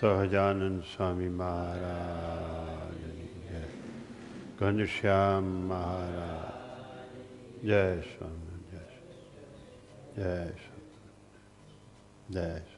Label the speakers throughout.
Speaker 1: સહજાનંદ સ્વામી મહારાજ જય ઘનશ્યામ મહારાજ જય સ્વામી જય. જય સ્વામી જય સ્વામી.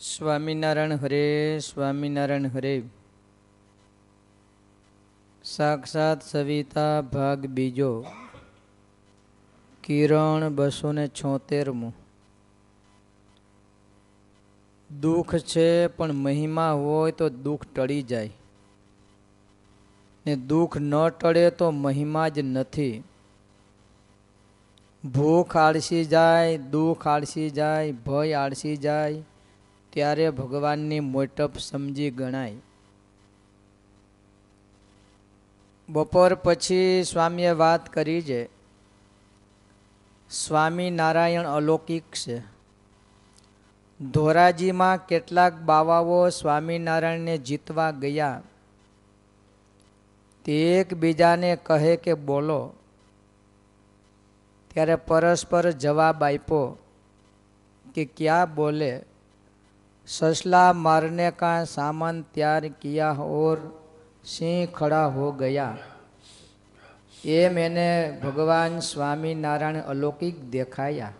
Speaker 2: સ્વામિનારાયણ હરે સ્વામિનારાયણ હરે. સાક્ષાત સવિતા ભાગ બીજો. કિરણ બસો ને છોતેરમું દુઃખ છે, પણ મહિમા હોય તો દુઃખ ટળી જાય. ને દુઃખ ન ટળે તો મહિમા જ નથી. ભૂખ આળસી જાય, દુઃખ આળસી જાય, ભય આળસી જાય, ત્યારે ભગવાનની મોટપ સમજી ગણાય. બપોર પછી સ્વામીએ વાત કરી છે સ્વામિનારાયણ અલૌકિક છે. ધોરાજીમાં કેટલાક બાવાઓ સ્વામિનારાયણને જીતવા ગયા. તે એકબીજાને કહે કે બોલો. ત્યારે પરસ્પર જવાબ આપ્યો કે ક્યાં બોલે? સસલા મારને કાં સામાન ત્યાર કિયા ઓર સિંહ ખડા હો ગયા. એ મેને ભગવાન સ્વામિનારાયણ અલૌકિક દેખાયા.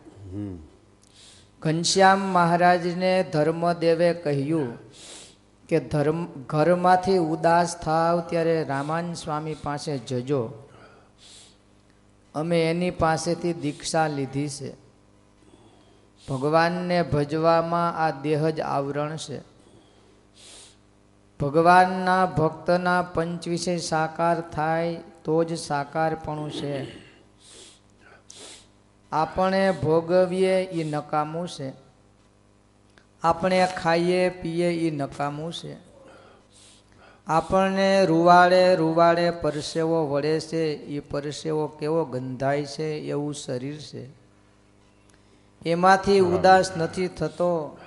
Speaker 2: ઘનશ્યામ મહારાજને ધર્મદેવે કહ્યું કે ધર્મ ઘરમાંથી ઉદાસ થાવ ત્યારે રામાન સ્વામી પાસે જજો. અમે એની પાસેથી દીક્ષા લીધી છે. ભગવાનને ભજવામાં આ દેહ જ આવરણ છે. ભગવાનના ભક્તના પંચવિષય સાકાર થાય તો જ સાકારપણું છે. આપણે ભોગવીએ એ નકામું છે. આપણે ખાઈએ પીએ એ નકામું છે. આપણને રૂવાડે રૂવાડે પરસેવો વળે છે એ પરસેવો કેવો ગંધાય છે એવું શરીર છે. એમાંથી ઉદાસ નથી થતો.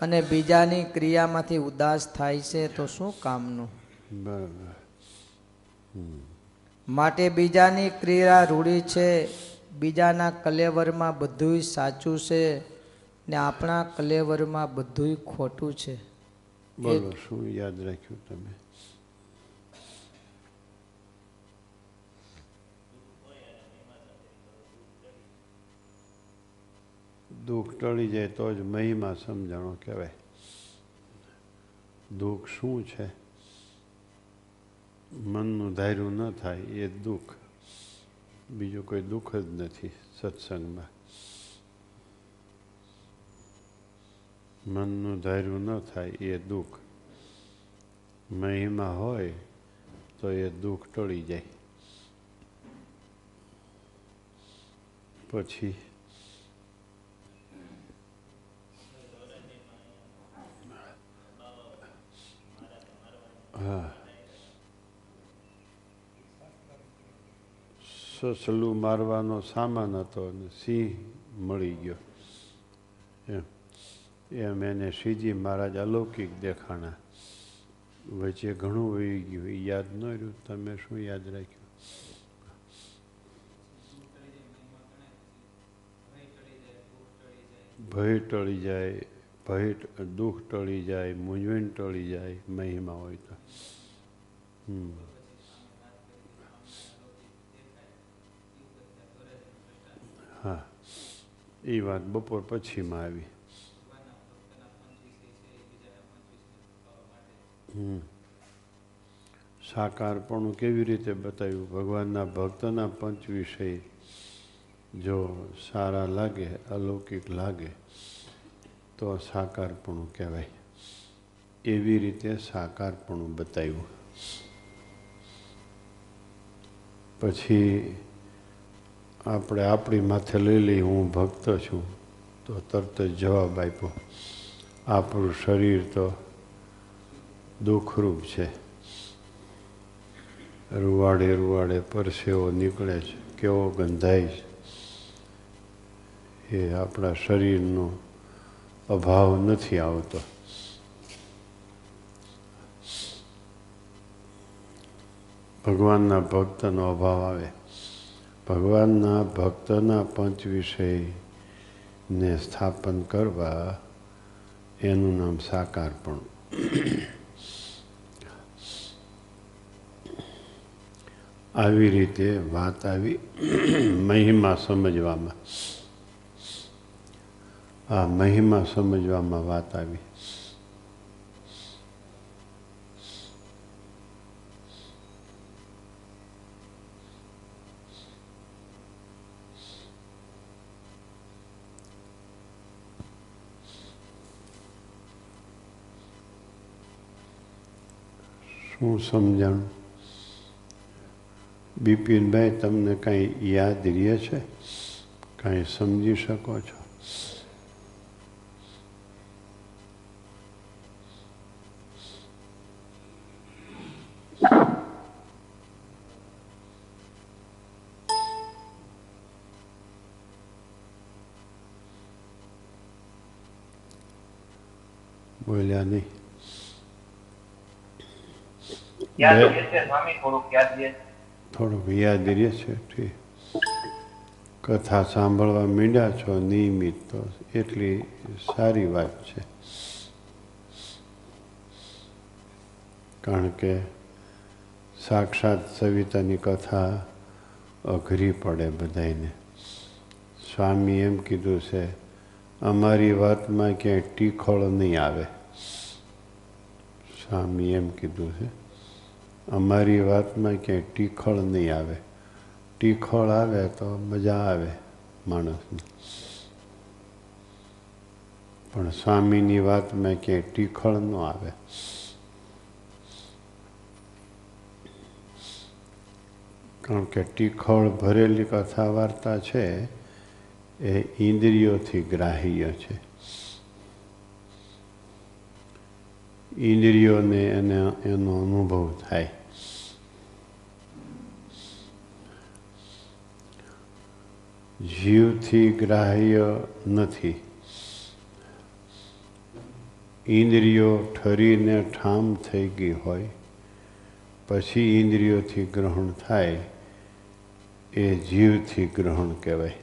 Speaker 2: અને બીજાની ક્રિયામાંથી ઉદાસ થાય છે તો શું કામનું?
Speaker 1: બરાબર.
Speaker 2: માટે બીજાની ક્રિયા રૂઢી છે. બીજાના કલેવરમાં બધુંય સાચું છે ને આપણા કલેવરમાં બધુંય ખોટું છે.
Speaker 1: બોલો, શું યાદ રાખ્યું તમે? દુઃખ ટળી જાય તો જ મહિમા સમજાણો કહેવાય. દુઃખ શું છે? મનનું ધાર્યું ન થાય એ દુઃખ. બીજું કોઈ દુઃખ જ નથી સત્સંગમાં. મનનું ધાર્યું ન થાય એ દુઃખ. મહિમા હોય તો એ દુઃખ ટળી જાય. પછી હા. સસલું મારવાનો સામાન હતો અને સિંહ મળી ગયો. એમ. એમ એને શ્રીજી મહારાજ અલૌકિક દેખાણા. વચ્ચે ઘણું વહી ગયું. એ યાદ ન રહ્યું. તમે શું યાદ રાખ્યું? ભય ટળી જાય, ભય દુઃખ ટળી જાય, મૂંઝવણ ટળી જાય, મહિમા હોય તો. હમ. હા. એ વાત બપોર પછીમાં આવી. હમ. સાકારપણું કેવી રીતે બતાવ્યું? ભગવાનના ભક્તના પંચ વિષય જો સારા લાગે, અલૌકિક લાગે, તો સાકારપણું કહેવાય. એવી રીતે સાકારપણું બતાવ્યું. પછી આપણે આપણી માથે લઈ લઈ હું ભક્ત છું. તો તરત જ જવાબ આપ્યો, આપણું શરીર તો દુઃખરૂપ છે. રૂવાડે રૂવાડે પરસેવો નીકળે છે. કેવો ગંધાય છે. એ આપણા શરીરનો અભાવ નથી આવતો. ભગવાનના ભક્તનો અભાવ આવે. ભગવાનના ભક્તના પંચ વિષયને સ્થાપન કરવા એનું નામ સાકારપણું. આવી રીતે વાત આવી મહિમા સમજવામાં. આ મહિમા સમજવામાં વાત આવી. શું સમજણ? બિપિનભાઈ તમને કાંઈ યાદ રહે છે? કાંઈ સમજી શકો છો બોલ્યા નહીં
Speaker 3: યાદ
Speaker 1: બે-
Speaker 3: રહે છે સ્વામી થોડુંક યાદ રહે છે.
Speaker 1: કથા સાંભળવા માંડ્યા છો નિયમિત તો એટલી સારી વાત છે. કારણ કે સાક્ષાત સવિતાની કથા અઘરી પડે બધાને સ્વામી એમ કીધું છે અમારી વાતમાં ક્યાંય ટીખોળ નહીં આવે. સ્વામી એમ કીધું છે અમારી વાતમાં ક્યાંય ટીખળ નહીં આવે. ટીખળ આવે તો મજા આવે માણસને. પણ સ્વામીની વાતમાં ક્યાંય ટીખળ ન આવે. કારણ કે ટીખળ ભરેલી કથા વાર્તા છે, એ ઇન્દ્રિયોથી ગ્રાહ્ય છે. ઇન્દ્રિયોને એને, એનો અનુભવ થાય. જીવથી ગ્રાહ્ય નથી. ઇન્દ્રિયો ઠરીને ઠામ થઈ ગઈ હોય, પછી ઇન્દ્રિયોથી ગ્રહણ થાય, એ જીવથી ગ્રહણ કહેવાય.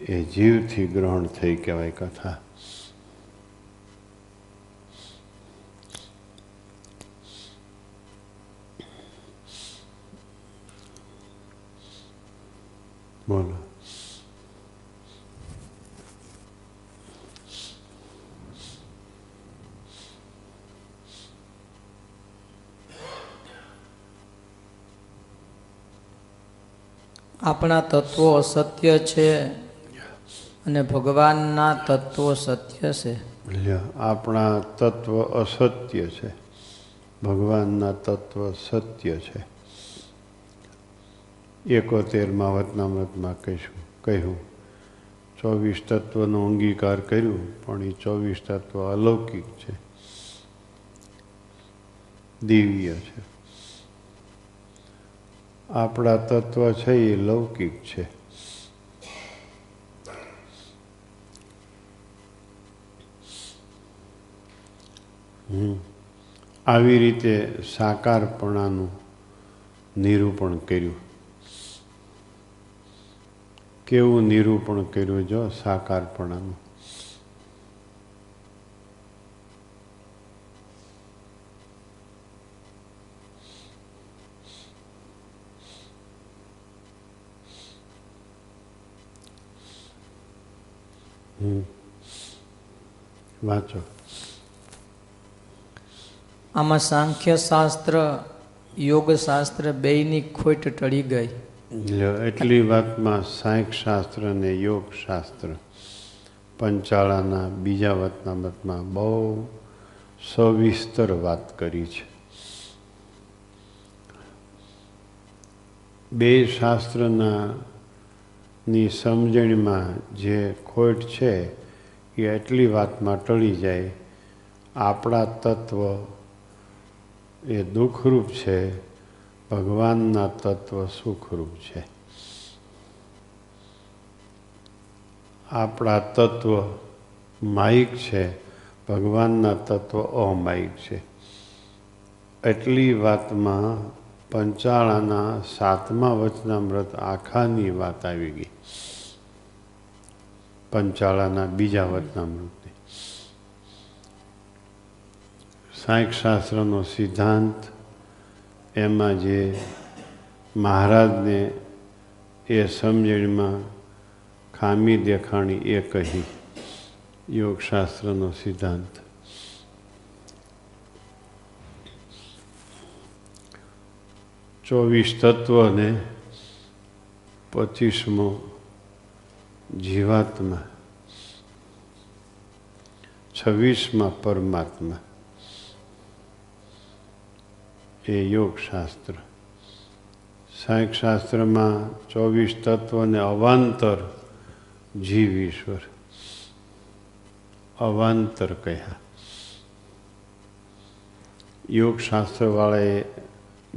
Speaker 1: એ જીવથી ગ્રહણ થઈ કહેવાય કથા. બોલો
Speaker 2: આપણા તત્વો અસત્ય છે અને ભગવાનના તત્વો સત્ય છે.
Speaker 1: આપણા તત્વ અસત્ય છે. ભગવાનના તત્વ સત્ય છે. એકોતેરમાં વતનામૃતમાં કહીશું, કહ્યું, ચોવીસ તત્વનો અંગીકાર કર્યું, પણ એ ચોવીસ તત્વ અલૌકિક છે. દિવ્ય છે. આપણા તત્વ છે એ લૌકિક છે. આવી રીતે સાકારપણાનું નિરૂપણ કર્યું. કેવું નિરૂપણ કર્યું જો? સાકારપણાનું વાંચો.
Speaker 2: આમાં સાંખ્ય શાસ્ત્ર યોગ શાસ્ત્ર બેયની ખોટ ટળી ગઈ.
Speaker 1: એટલી વાતમાં સાંખ શાસ્ત્ર અને યોગ શાસ્ત્ર. પંચાળાના બીજા વાતના મતમાં બહુ સવિસ્તર વાત કરી છે. બે શાસ્ત્રના ની સમજણમાં જે ખોટ છે, એ એટલી વાતમાં ટળી જાય, આપણા તત્વ એ દુઃખરૂપ છે ભગવાનના તત્વ સુખરૂપ છે. આપણા તત્વ માયિક છે ભગવાનના તત્વ અમાયિક છે. એટલી વાતમાં પંચાળાના સાતમા વચનામૃત આખાની વાત આવી ગઈ. પંચાળાના બીજા વચનામૃતની. સાંખ શાસ્ત્રનો સિદ્ધાંત એમાં જે મહારાજને એ સમજણમાં ખામી દેખાણી એ કહી યોગશાસ્ત્રનો સિદ્ધાંત. ચોવીસ તત્વને પચીસમો જીવાત્મા, છવ્વીસમાં પરમાત્મા. એ યોગશાસ્ત્ર શાસ્ત્રમાં ચોવીસ તત્વને અવાંતર જીવ ઈશ્વર. અવાંતર કહ્યા યોગશાસ્ત્રવાળાએ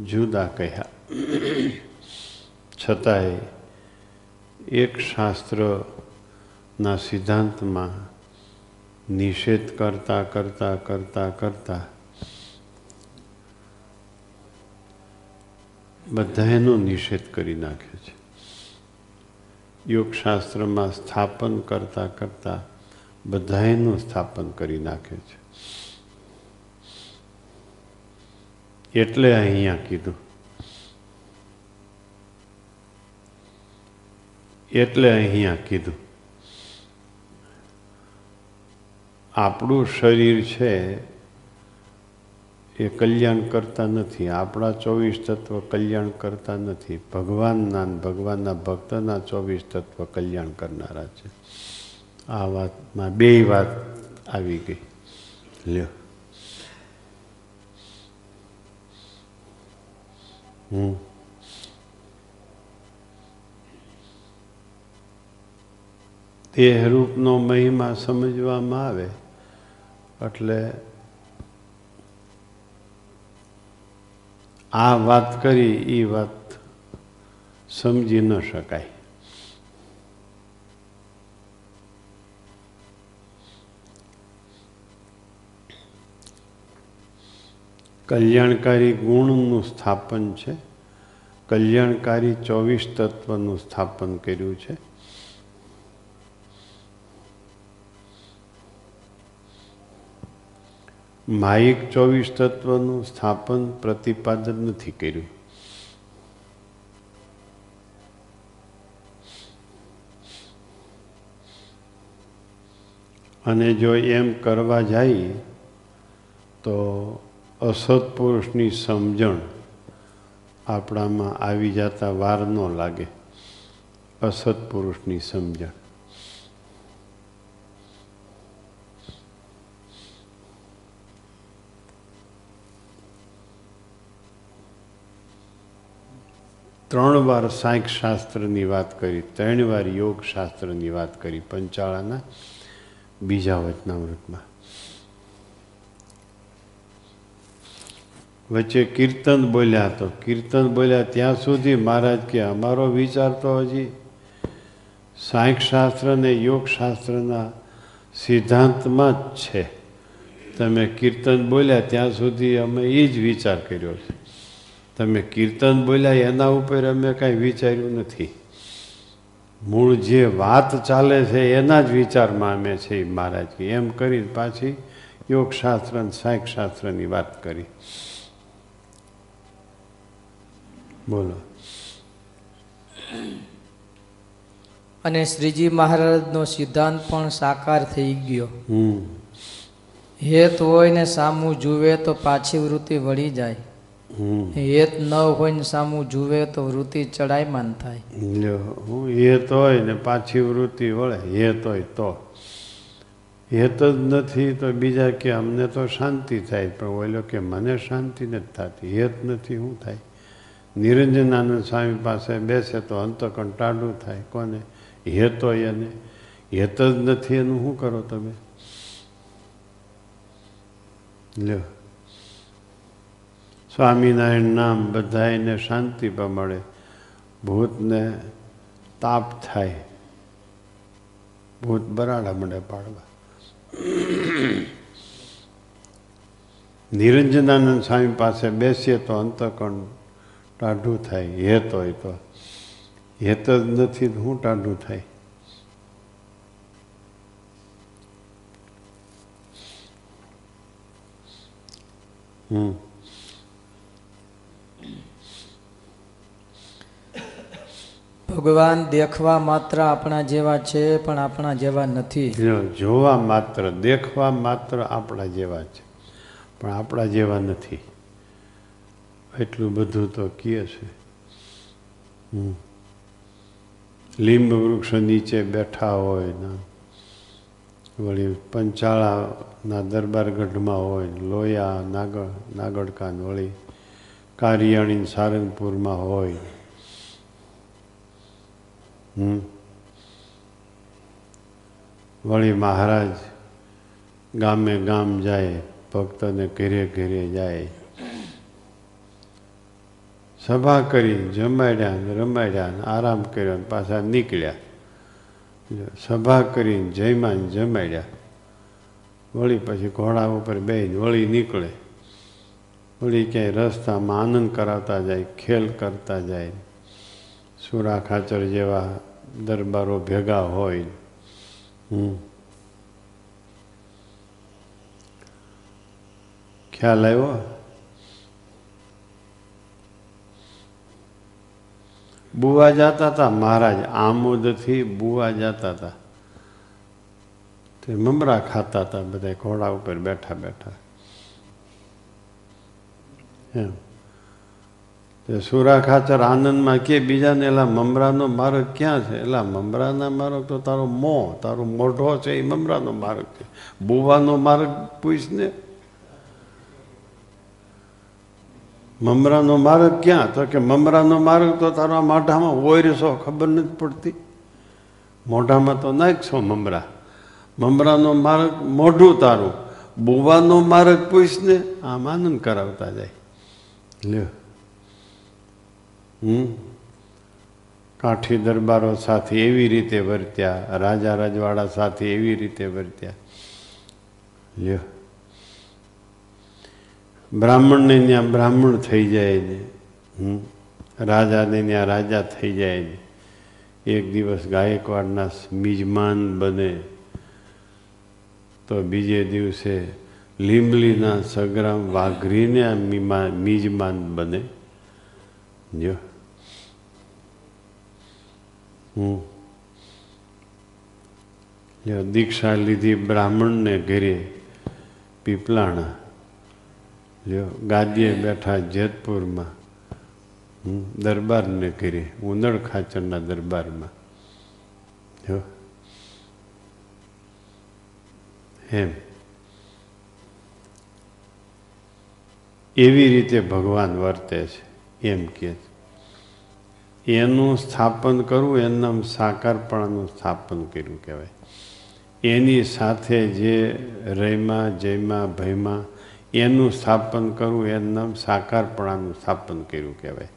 Speaker 1: જુદા કહ્યા છતાંય એક શાસ્ત્રના સિદ્ધાંતમાં નિષેધ કરતા કરતા કરતા કરતા બધાનો નિષેધ કરી નાખ્યો છે. યોગશાસ્ત્રમાં સ્થાપન કરતા કરતા બધાનું સ્થાપન કરી નાખે છે. એટલે અહીંયા કીધું. એટલે અહીંયા કીધું. આપણું શરીર છે એ કલ્યાણ કરતા નથી. આપણા ચોવીસ તત્વ કલ્યાણ કરતા નથી. ભગવાનના ભગવાનના ભક્તના ચોવીસ તત્વ કલ્યાણ કરનારા છે. આ વાતમાં બે વાત આવી ગઈ. લ્યો. હમ. દેહરૂપનો મહિમા સમજવામાં આવે એટલે આ વાત કરી એ વાત સમજી ન શકાય. કલ્યાણકારી ગુણનું સ્થાપન છે. કલ્યાણકારી ચોવીસ તત્વનું સ્થાપન કર્યું છે. માયિક ચોવીસ તત્વનું સ્થાપન પ્રતિપાદન નથી કર્યું. અને જો એમ કરવા જાય, તો અસત્પુરુષની સમજણ આપણામાં આવી જતા વાર ન લાગે. અસત્પુરુષની સમજણ. ત્રણ વાર સાંખ શાસ્ત્રની વાત કરી, ત્રણ વાર યોગ શાસ્ત્રની વાત કરી, પંચાળાના બીજા વચનામૃતમાં વચ્ચે કીર્તન બોલ્યા તો, કીર્તન બોલ્યા ત્યાં સુધી મહારાજ કે, અમારો વિચાર તો હજી સાંખશાસ્ત્ર યોગ શાસ્ત્રના સિદ્ધાંતમાં જ છે. તમે કીર્તન બોલ્યા ત્યાં સુધી અમે એ જ વિચાર કર્યો છે. તમે કીર્તન બોલ્યા એના ઉપર અમે કાંઈ વિચાર્યું નથી. મૂળ જે વાત ચાલે છે એના જ વિચારમાં અમે છે મહારાજ કે. એમ કરીને પાછી યોગશાસ્ત્ર અને સાંખ્ય શાસ્ત્રની વાત કરી. બોલો.
Speaker 2: અને શ્રીજી મહારાજનો સિદ્ધાંત પણ સાકાર થઈ ગયો.
Speaker 1: હમ.
Speaker 2: હેત હોય ને સામું જુએ તો પાછી વૃત્તિ વળી જાય. હેત ન હોય ને સામું જુએ તો વૃત્તિ ચડાયમાન થાય.
Speaker 1: લ્યો હું હેત હોય ને પાછી વૃત્તિ વળે હેત હોય તો. હેત જ નથી તો બીજા કે અમને તો શાંતિ થાય પણ ઓલો કે મને શાંતિ નથી થતી હેત નથી શું થાય. નિરંજનાનંદ સ્વામી પાસે બેસે તો અંત કંટાળું થાય કોને? હેત હોય એને. હેત જ નથી એનું શું કરો તમે? લ્યો. સ્વામિનારાયણ નામ બધાને શાંતિ પણ મળે ભૂતને તાપ થાય. ભૂત બરાડા મળે પાડવા. નિરંજનાનંદ સ્વામી પાસે બેસીએ તો અંતકણ ટાઢું થાય. હેત હોય તો. હેત જ નથી હું ટાઢું થાય? હમ.
Speaker 2: ભગવાન દેખવા માત્ર આપણા જેવા છે, પણ આપણા જેવા નથી.
Speaker 1: જોવા માત્ર, દેખવા માત્ર આપણા જેવા છે. પણ આપણા જેવા નથી. એટલું બધું તો કહે છે. લીંબ વૃક્ષ નીચે બેઠા હોય ને, વળી પંચાળાના દરબારગઢમાં હોય લોયા નાગ નાગડકાન વળી કારિયાણી સારંગપુરમાં હોય વળી મહારાજ, ગામે ગામ જાય, ભક્તને ઘેરે ઘેરે જાય. સભા કરી, જમાડ્યા રમાડ્યા આરામ કર્યો પાછા નીકળ્યા. સભા કરીને જયમાં જમાડ્યા. વળી પછી ઘોડા ઉપર બે વળી નીકળે. વળી ક્યાંય રસ્તામાં આનંદ કરાવતા જાય, ખેલ કરતા જાય. સુરા ખાચર જેવા દરબારો ભેગા હોય. હમ. ખ્યાલ આવ્યો? બુવા જતા હતા મહારાજ, આમોદથી બુવા જતા હતા તે મમરા ખાતા હતા બધા ઘોડા ઉપર બેઠા બેઠા. એમ. તે સુરા ખાચર આનંદમાં કે બીજાને, એલા મમરાનો માર્ગ ક્યાં છે? એલા મમરાના માર્ગ તો તારો મોં, તારો મોઢો છે, એ મમરાનો માર્ગ છે. બુવાનો માર્ગ પૂછને મમરાનો માર્ગ ક્યાં? તો કે મમરાનો માર્ગ તો તારો આ મોઢામાં ઓરસો, ખબર નથી પડતી. મોઢામાં તો નાખશો મમરા. મમરાનો માર્ગ મોઢું તારું. બુવાનો માર્ગ પૂછને આમ આનંદ કરાવતા જાય. લ્યો. કાઠી દરબારો સાથે એવી રીતે વર્ત્યા, રાજા રજવાડા સાથે એવી રીતે વર્ત્યા. લ્યો. બ્રાહ્મણને ત્યાં બ્રાહ્મણ થઈ જાય હમ? રાજાને ત્યાં રાજા થઈ જાય છે એક દિવસ ગાયકવાડના મિજમાન બને. તો બીજે દિવસે લીંબલીના સગ્રામ વાઘરીને આ મિજમાન બને. જો હમ લ્યો દીક્ષા લીધી બ્રાહ્મણને ઘેરે પીપલાણા. જો ગાદીએ બેઠા જેતપુરમાં. હમ, દરબારને ઘેરે ઉંદર ખાચરના દરબારમાં. જો એમ. એવી રીતે ભગવાન વર્તે છે એમ કહે છે. એનું સ્થાપન કરવું એનું સાકારપણાનું સ્થાપન કર્યું કહેવાય. એની સાથે જે રયમાં જયમાં ભયમાં એનું સ્થાપન કરવું એનું સાકારપણાનું સ્થાપન કર્યું કહેવાય.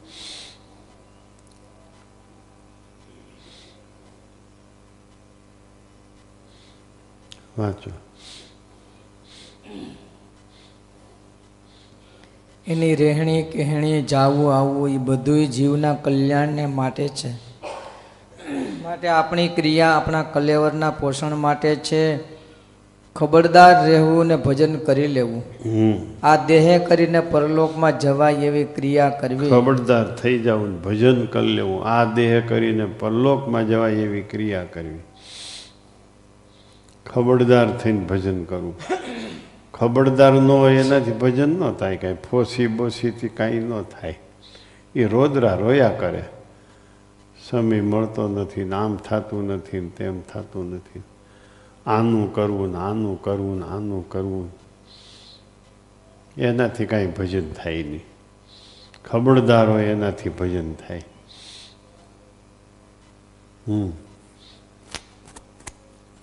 Speaker 1: વાંચો.
Speaker 2: એની રહેણી કહેણી જાવું આવવું એ બધુંય જીવના કલ્યાણને માટે છે. માટે આપણી ક્રિયા આપણા કલેવરના પોષણ માટે છે. ખબરદાર રહેવું ને ભજન કરી લેવું. આ દેહે કરીને પરલોકમાં જવાય એવી ક્રિયા કરવી.
Speaker 1: ખબરદાર થઈ જવું ભજન કરી લેવું. આ દેહ કરીને પરલોકમાં જવાય એવી ક્રિયા કરવી. ખબરદાર થઈને ભજન કરવું. ખબરદાર ન હોય એનાથી ભજન ન થાય, કાંઈ ફોસી બોસીથી કાંઈ ન થાય. એ રોદરા રોયા કરે. સમય મળતો નથી ને આમ થતું નથી ને તેમ થતું નથી. આનું કરવું ને આનું કરવું ને આનું કરવું. એનાથી કાંઈ ભજન થાય નહીં. ખબરદાર હોય એનાથી ભજન થાય. હમ.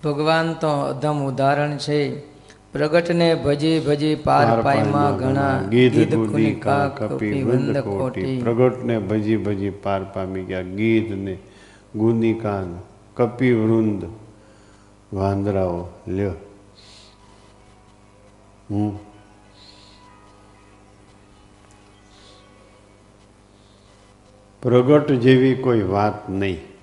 Speaker 2: ભગવાન તો અધમ ઉદાહરણ છે. પ્રગટને ભજી ભજી પાર પાયમાં ઘણા
Speaker 1: ગીધ
Speaker 2: ગીધ
Speaker 1: ગુની કા કપી વંદ કોટી. પ્રગટને ભજી ભજી પાર પામી ગયા. ગીધ ને ગુનિકા ને કપી વૃંદ. વાંદરાઓ લ્યો. હમ. પ્રગટ જેવી કોઈ વાત નહીં.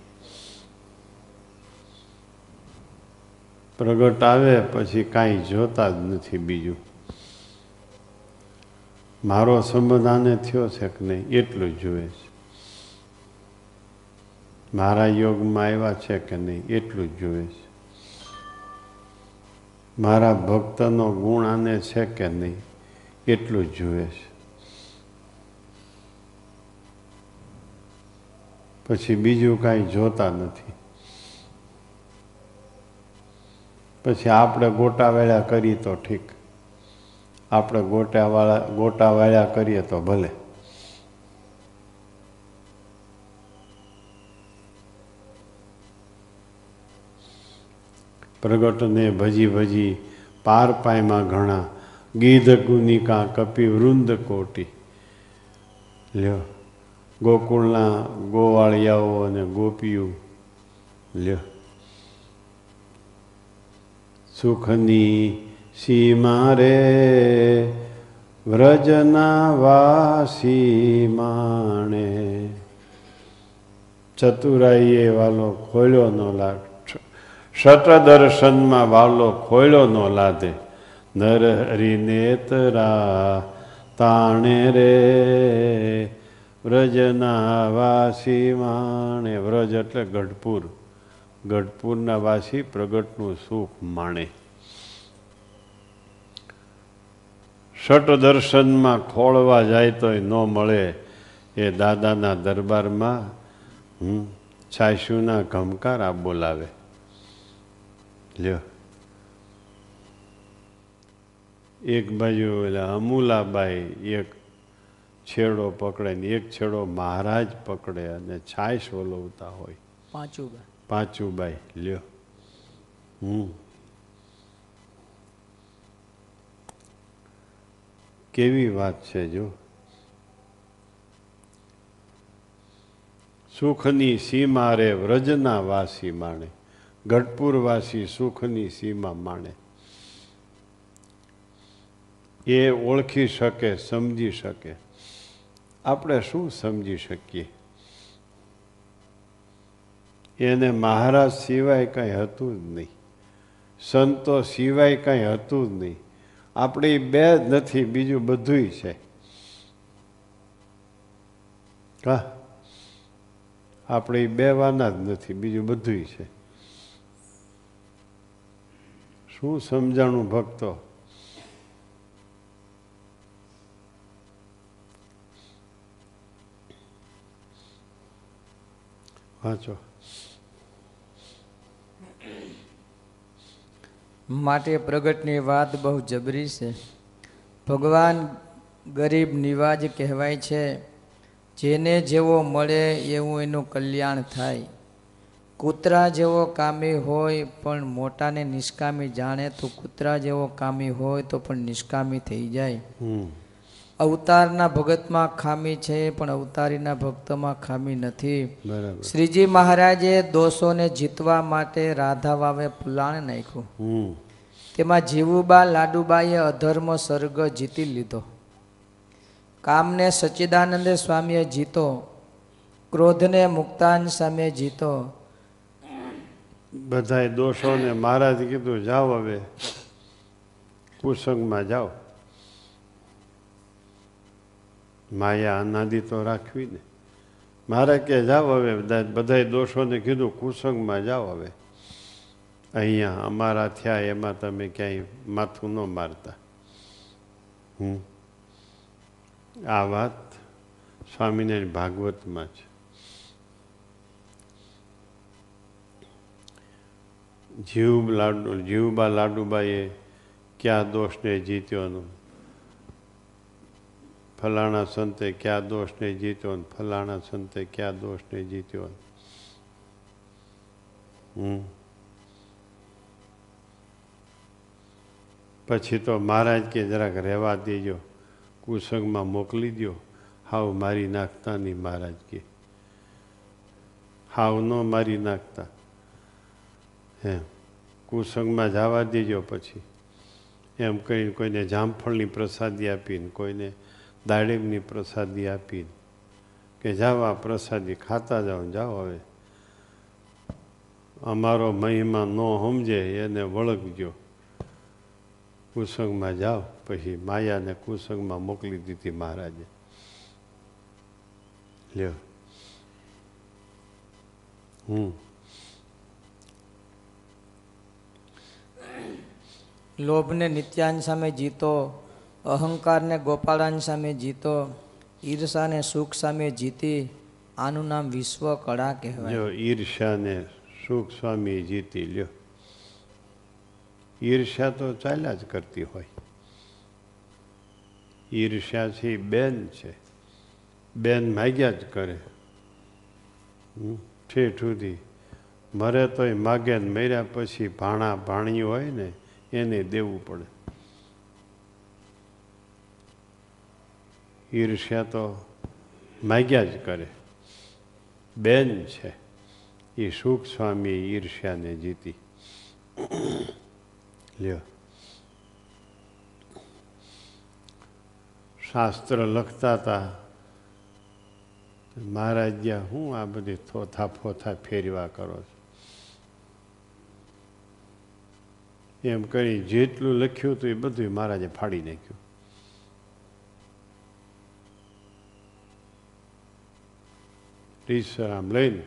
Speaker 1: પ્રગટ આવે પછી કાંઈ જોતા જ નથી બીજું. મારો સંબંધ આને થયો છે કે નહીં એટલું જુએ છે. મારા યોગમાં આવ્યા છે કે નહીં એટલું જ જુએ છે. મારા ભક્તનો ગુણ આને છે કે નહીં એટલું જ જુએ છે. પછી બીજું કાંઈ જોતા નથી. પછી આપણે ગોટા વેળા કરીએ તો ઠીક. આપણે ગોટા વાળા ગોટા વાળ્યા કરીએ તો ભલે. પ્રગટને ભજી ભજી પાર પાયમાં ઘણા. ગીધ ગુનિકા કપી વૃંદ કોટી. લ્યો, ગોકુળના ગોવાળિયાઓ અને ગોપીઓ, લ્યો. સુખની સીમા રે વ્રજના વાસી માણે. ચતુરાઈએ વાલો ખોલ્યો ન શત દર્શનમાં વાલો ખોલ્યો ન લાદે નર હરિનેતરા તાણે રે વ્રજના વાસી માણે. વ્રજ એટલે ગઢપુર. ગઢપુરના વાસી પ્રગટનું સુખ માણે. ષટ દર્શનમાં ખોળવા જાય તોય ન મળે એ દાદાના દરબારમાં છાશુના આ બોલાવે. લ્યો. એક બાજુ ઓલા અમુલાબાઈ, એક છેડો પકડે ને એક છેડો મહારાજ પકડે અને છાશ ઓલવતા હોય.
Speaker 2: પાંચું
Speaker 1: પાંચુબાઈ લ્યો. હમ. કેવી વાત છે જો. સુખની સીમા રે વ્રજના વાસી માણે. ગઢપુર વાસી સુખની સીમા માણે. એ ઓળખી શકે, સમજી શકે. આપણે શું સમજી શકીએ? એને મહારાજ સિવાય કંઈ હતું જ નહીં. સંતો સિવાય કંઈ હતું જ નહીં. આપણી બે જ નથી, બીજું બધુંય છે. હા. આપણે બે વાના જ નથી, બીજું બધુંય છે. શું સમજાણું ભક્તો? વાંચો.
Speaker 2: માટે પ્રગટની વાત બહુ જબરી છે. ભગવાન ગરીબ નિવાજ કહેવાય છે જેને જેવો મળે એવું એનું કલ્યાણ થાય. કૂતરા જેવો કામી હોય પણ મોટાને નિષ્કામી જાણે તો કૂતરા જેવો કામી હોય તો પણ નિષ્કામી થઈ જાય. અવતારના ભગતમાં ખામી છે પણ અવતારીના ભક્તમાં ખામી નથી. શ્રીજી મહારાજે દોષોને જીતવા માટે રાધા વાવે પુલાણ નાખ્યું. તેમાં જીવુબા લાડુબાઈએ અધર્મ સર્ગ જીતી લીધો. કામને સચ્ચિદાનંદ સ્વામીએ જીતો, ક્રોધને મુક્તાન સામે જીતો.
Speaker 1: બધા દોષોને મહારાજ કીધું, જાઓ હવે, કુસંગમાં જાઓ. માયા અનાદિ તો રાખવી ને. મારે કે, જાઓ હવે, બધા દોષોને કીધું, કુસંગમાં જાઓ હવે. અહીંયા અમારા થયા એમાં તમે ક્યાંય માથું ન મારતા. હમ? આ વાત સ્વામિનારાયણ ભાગવતમાં છે. જીવ લાડુ, જીવબા લાડુબાઈએ ક્યાં દોષને જીત્યોનું? ફલાણા સંતે ક્યાં દોષને જીત્યો ફલાણા સંતે ક્યાં દોષને જીત્યો? હમ? પછી તો મહારાજ કે જરાક રહેવા દેજો, કુસંગમાં મોકલી દો હાવ મારી નાખતા નહીં મહારાજ કે. હાવ ન મારી નાખતા. હે, કુસંગમાં જવા દેજો પછી. એમ કહીને કોઈને જામફળની પ્રસાદી આપીને, કોઈને દાડેમની પ્રસાદી આપીને. કે જાવા પ્રસાદી ખાતા જાઓ જાઓ હવે. અમારો મહિમા ન સમજે, એને વળગજો. કુસંગમાં જાઓ પછી માયાને કુસંગમાં મોકલી દીધી મહારાજે. લ્યો. હમ.
Speaker 2: લોભને નિત્યાન સામે જીતો અહંકારને ગોપાળાન સામે જીતો ઈર્ષાને સુખ સામે જીતી આનું નામ વિશ્વ કળા કહેવાય.
Speaker 1: જો ઈર્ષાને સુખ સ્વામી જીતી લ્યો. ઈર્ષા તો ચાલ્યા જ કરતી હોય. ઈર્ષ્યા છે બેન છે. બેન માગ્યા જ કરે. ઠેઠ સુધી. મરે તોય માગે ને મર્યા પછી ભાણા ભાણી હોય ને એને દેવું પડે. ઈર્ષ્યા તો માગ્યા જ કરે. બેન છે. એ સુખ સ્વામી ઈર્ષ્યાને જીતી. લ્યો. શાસ્ત્ર લખતા હતા મહારાજ ગયા હું આ બધી થોથા ફોથા ફેરવા કરો છો? એમ કરી જેટલું લખ્યું હતું એ બધું મહારાજે ફાડી નાખ્યું. ટીસર લઈને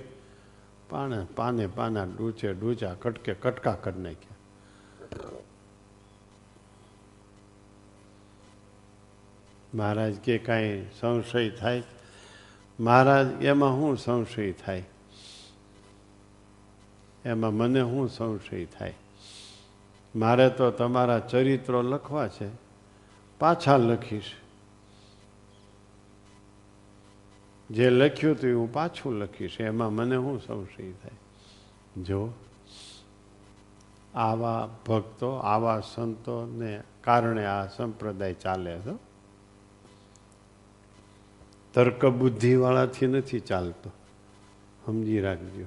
Speaker 1: પાને પાને, પાના ડૂચે ડૂચા કટકે કટકા કરી નાખ્યા. મહારાજ કે કાંઈ સંશય થાય મહારાજ, એમાં શું સંશય થાય? એમાં મને શું સંશય થાય? મારે તો તમારા ચરિત્રો લખવા છે. પાછા લખીશ. જે લખ્યું હતું હું પાછું લખીશ. એમાં મને શું સંશય થાય? જો, આવા ભક્તો, આવા સંતોને કારણે આ સંપ્રદાય ચાલે છે તર્ક બુદ્ધિવાળાથી નથી ચાલતો. સમજી રાખજો.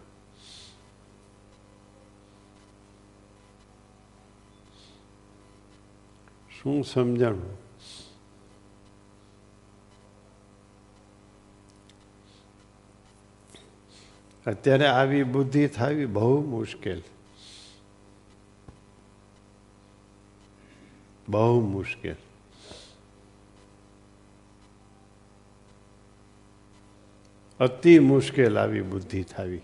Speaker 1: શું સમજણું? અત્યારે આવી બુદ્ધિ થવી બહુ મુશ્કેલ. બહુ મુશ્કેલ. અતિ મુશ્કેલ આવી બુદ્ધિ થાવી.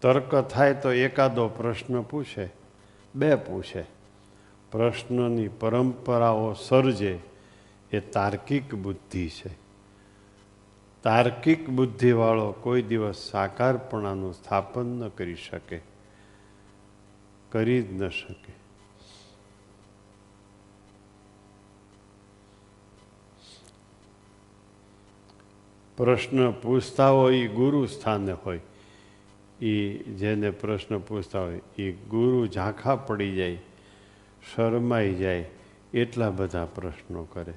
Speaker 1: તર્ક થાય તો એકાદો પ્રશ્ન પૂછે, બે પૂછે. પ્રશ્નની પરંપરાઓ સર્જે, એ તાર્કિક બુદ્ધિ છે. તાર્કિક બુદ્ધિવાળો કોઈ દિવસ સાકારપણાનું સ્થાપન ન કરી શકે, કરી જ ન શકે. પ્રશ્ન પૂછતા હોય એ ગુરુ સ્થાને હોય. એ જેને પ્રશ્ન પૂછતા હોય એ ગુરુ ઝાંખા પડી જાય, શરમાઈ જાય, એટલા બધા પ્રશ્નો કરે.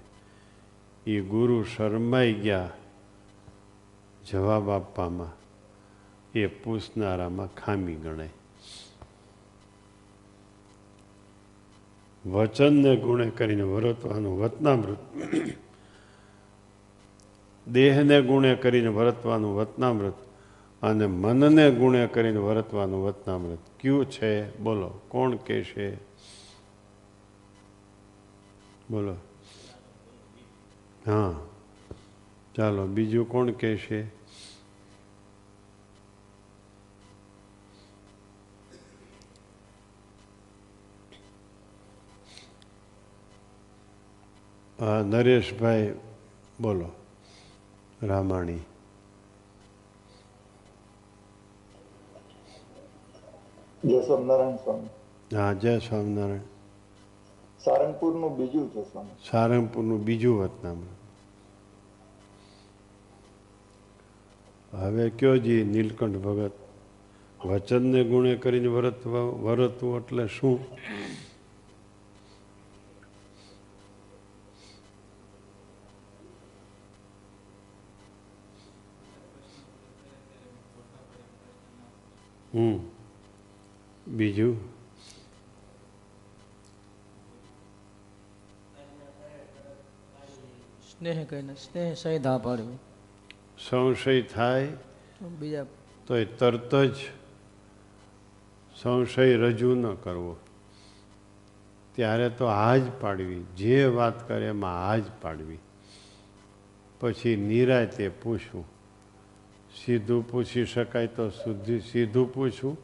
Speaker 1: એ ગુરુ શરમાઈ ગયા જવાબ આપવામાં એ પૂછનારામાં ખામી ગણાય. વચનને ગુણે કરીને વરતવાનું વતનામૃત દેહને ગુણે કરીને વર્તવાનું વતનામૃત અને મનને ગુણે કરીને વર્તવાનું વતનામૃત. કયું છે? બોલો. કોણ કહેશે? બોલો. હા. ચાલો, બીજું કોણ કહેશે? નરેશભાઈ, બોલો. રામાણી.
Speaker 4: જય સ્વામિનારાયણ સ્વામી.
Speaker 1: હા જય સ્વામિનારાયણ.
Speaker 4: સારંગપુરનું બીજું છે સ્વામી.
Speaker 1: સારંગપુરનું બીજું વતનામ હવે કયો જી નીલકંઠ ભગત? વચનને ગુણે કરીને વરતવા વરતવું એટલે શું હમ બીજું
Speaker 2: સ્નેહ કહીને સંશય ધા પાડવી
Speaker 1: સંશય થાય
Speaker 2: બીજા
Speaker 1: તો એ તરત જ સંશય રજૂ ન કરવો. ત્યારે તો હા જ પાડવી. જે વાત કરે એમાં હા જ પાડવી. પછી નિરાયતે પૂછવું. સીધું પૂછી શકાય તો સુધી સીધું પૂછવું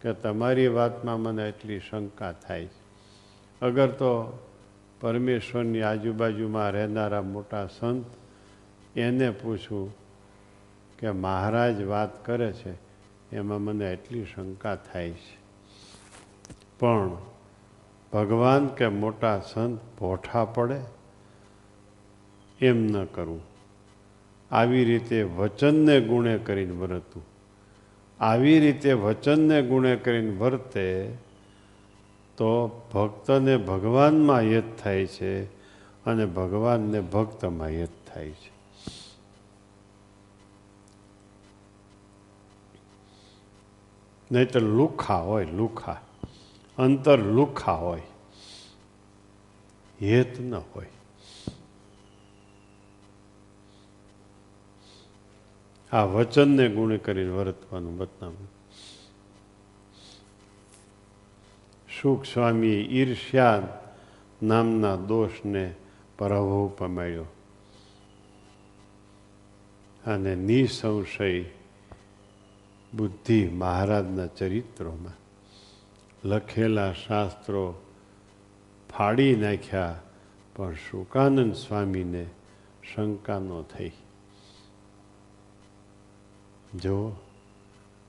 Speaker 1: કે તમારી વાતમાં મને એટલી શંકા થાય છે. અગર તો પરમેશ્વરની આજુબાજુમાં રહેનારા મોટા સંત એને પૂછવું કે મહારાજ વાત કરે છે, એમાં મને એટલી શંકા થાય છે. પણ ભગવાન કે મોટા સંત ભોઠા પડે? એમ ન કરવું આવી રીતે વચનને ગુણે કરીને વર્તવું. આવી રીતે વચનને ગુણે કરીને વર્તે તો ભક્તને ભગવાનમાં યત થાય છે અને ભગવાનને ભક્તમાં યત થાય છે. નહીં તો લુખા હોય, લુખા. અંતર લુખા હોય. હેત ન હોય. આ વચનને ગુણે કરીને વર્તવાનું બતાવું સુખ સ્વામી ઈર્ષ્યા નામના દોષને પરાભવ પમાડ્યો અને નિસંશય બુદ્ધિ મહારાજના ચરિત્રોમાં લખેલા શાસ્ત્રો ફાડી નાખ્યા પણ શુકાનંદ સ્વામીને શંકા ન થઈ જો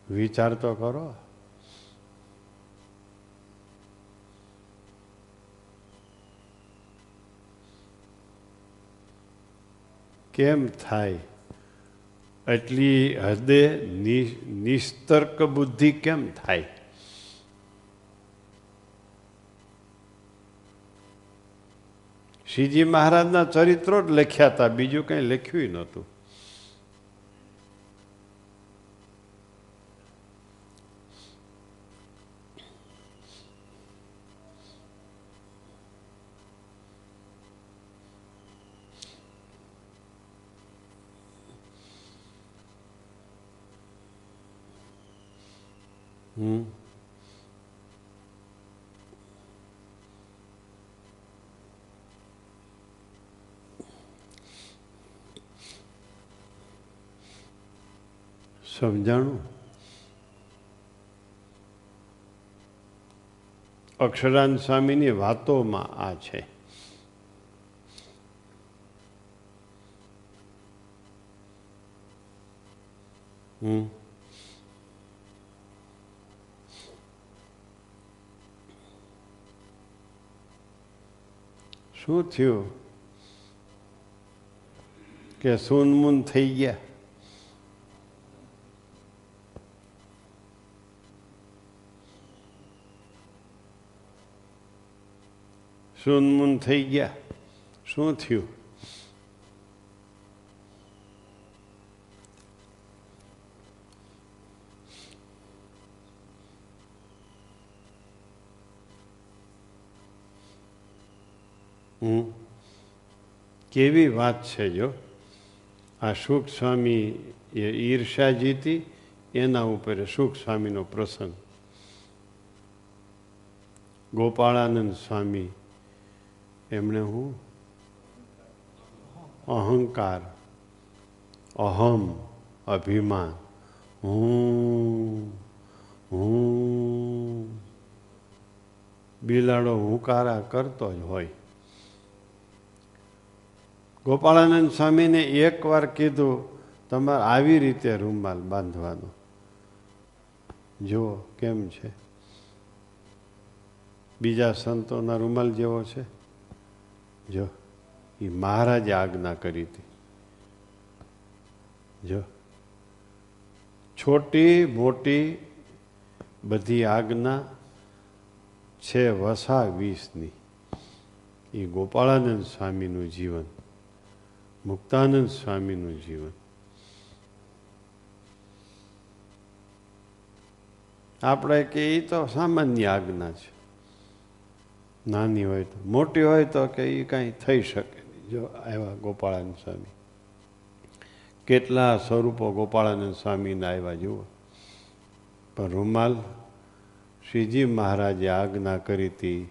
Speaker 1: વિચાર તો કરો કેમ થાય? એટલી હદે નિસ્તર્ક બુદ્ધિ કેમ થાય? શ્રીજી મહારાજના ચરિત્રો જ લખ્યા હતા, બીજું કંઈ લખ્યું નહોતું. સમજાણું અક્ષરાન સ્વામીની વાતોમાં આ છે. હમ. શું થયું? કે સૂનમૂન થઈ ગયા. સુનમુન થઈ ગયા શું થયું હમ કેવી વાત છે જો આ સુખ સ્વામી એ ઈર્ષા જીતી એના ઉપર સુખ સ્વામીનો પ્રસંગ ગોપાળાનંદ સ્વામી એમણે હું? અહંકાર. અહમ. અભિમાન. હું. હું. બિલાડો હુંકારા કરતો જ હોય. ગોપાળાનંદ સ્વામીને એકવાર કીધું, તમારે આવી રીતે રૂમાલ બાંધવાનો. જુઓ કેમ છે. બીજા સંતોના રૂમાલ જેવો છે. જો, એ મહારાજે આજ્ઞા કરી હતી. જો, છોટી મોટી બધી આજ્ઞા છે વસા વીસની એ ગોપાળાનંદ સ્વામીનું જીવન, મુક્તાનંદ સ્વામીનું જીવન. આપણે કે એ તો સામાન્ય આજ્ઞા છે. નાની હોય તો. મોટી હોય તો કે એ કાંઈ થઈ શકે. જો આવ્યા ગોપાળાનંદ સ્વામી. કેટલા સ્વરૂપો ગોપાળાનંદ સ્વામીના આવ્યા જુઓ. પણ રૂમાલ શ્રીજી મહારાજે આજ્ઞા કરી હતી,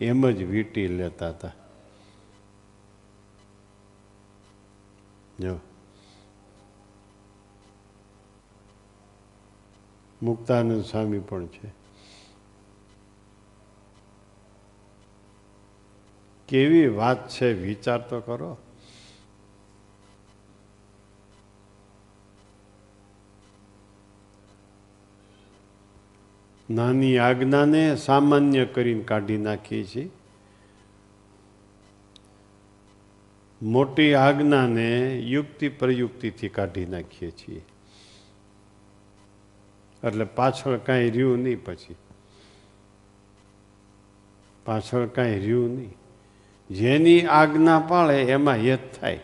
Speaker 1: એમ જ વીંટી લેતા હતા. જો. મુક્તાનંદ સ્વામી પણ છે. કેવી વાત છે, વિચાર તો કરો. નાની આજ્ઞાને સામાન્ય કરીને કાઢી નાખીએ છીએ. મોટી આજ્ઞાને યુક્તિ પ્રયુક્તિથી કાઢી નાખીએ છીએ. એટલે પાછળ કાંઈ રહ્યું નહીં પછી. પાછળ કાંઈ રહ્યું નહીં. જેની આજ્ઞા પાળે એમાં યત થાય.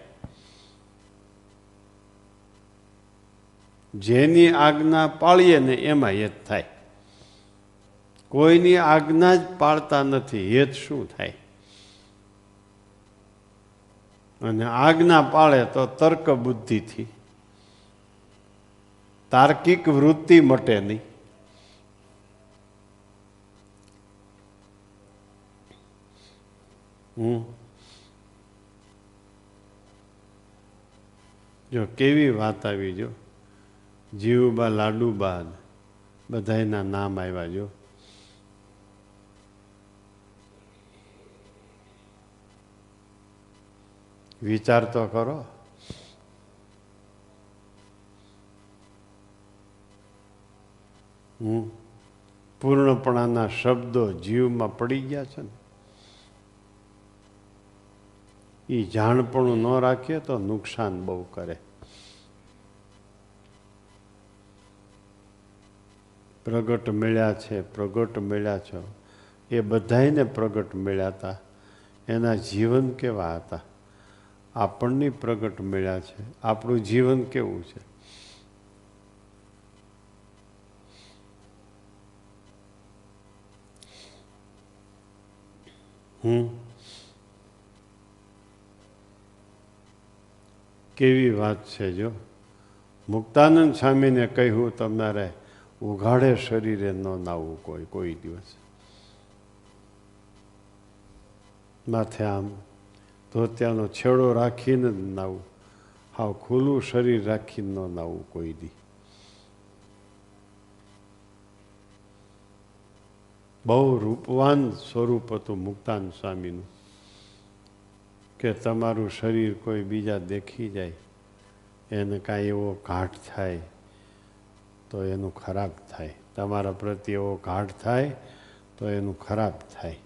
Speaker 1: જેની આજ્ઞા પાળીએ ને એમાં હેત થાય. કોઈની આજ્ઞા જ પાળતા નથી હેત શું થાય? અને આજ્ઞા પાળે તો તર્ક બુદ્ધિથી. તાર્કિક વૃત્તિ મટે નહીં. જો, કેવી વાત આવી, જો. જીવબા લાડુબા બધાના નામ આવ્યા, જો. વિચાર તો કરો. હું પૂર્ણપણાના શબ્દો જીવમાં પડી ગયા છે ને. એ જાણપણું ન રાખીએ તો નુકસાન બહુ કરે. પ્રગટ મળ્યા છે, પ્રગટ મળ્યા છો. એ બધાને પ્રગટ મળ્યા હતા એના જીવન કેવા હતા? આપણને પ્રગટ મળ્યા છે. આપણું જીવન કેવું છે? હમ? કેવી વાત છે જો. મુક્તાનંદ સ્વામીને કહ્યું, તમારે ઉઘાડે શરીરે ન નાવું કોઈ કોઈ દિવસ. માથે આમ ધોત્યાનો છેડો રાખીને જ નાવું હાવ ખુલ્લું શરીર રાખીને ન નાવું કોઈ દી. બહુ રૂપવાન સ્વરૂપ હતું મુક્તાન સ્વામીનું. કે તમારું શરીર કોઈ બીજા દેખી જાય, એને કાંઈ એવો ઘાટ થાય તો એનું ખરાબ થાય. તમારા પ્રત્યે એવો ઘાટ થાય તો એનું ખરાબ થાય.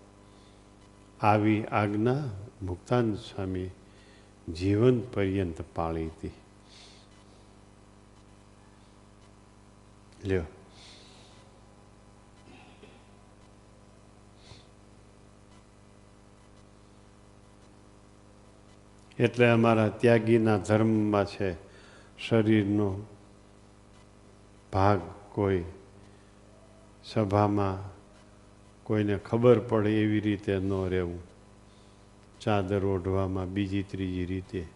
Speaker 1: આવી આજ્ઞા મુક્તાન સ્વામી જીવન પર્યંત પાળી હતી લ્યો. એટલે અમારા ત્યાગીના ધર્મમાં છે, શરીરનો ભાગ કોઈ સભામાં કોઈને ખબર પડે એવી રીતે ન રહેવું. ચાદર ઓઢવામાં બીજી, ત્રીજી રીતે.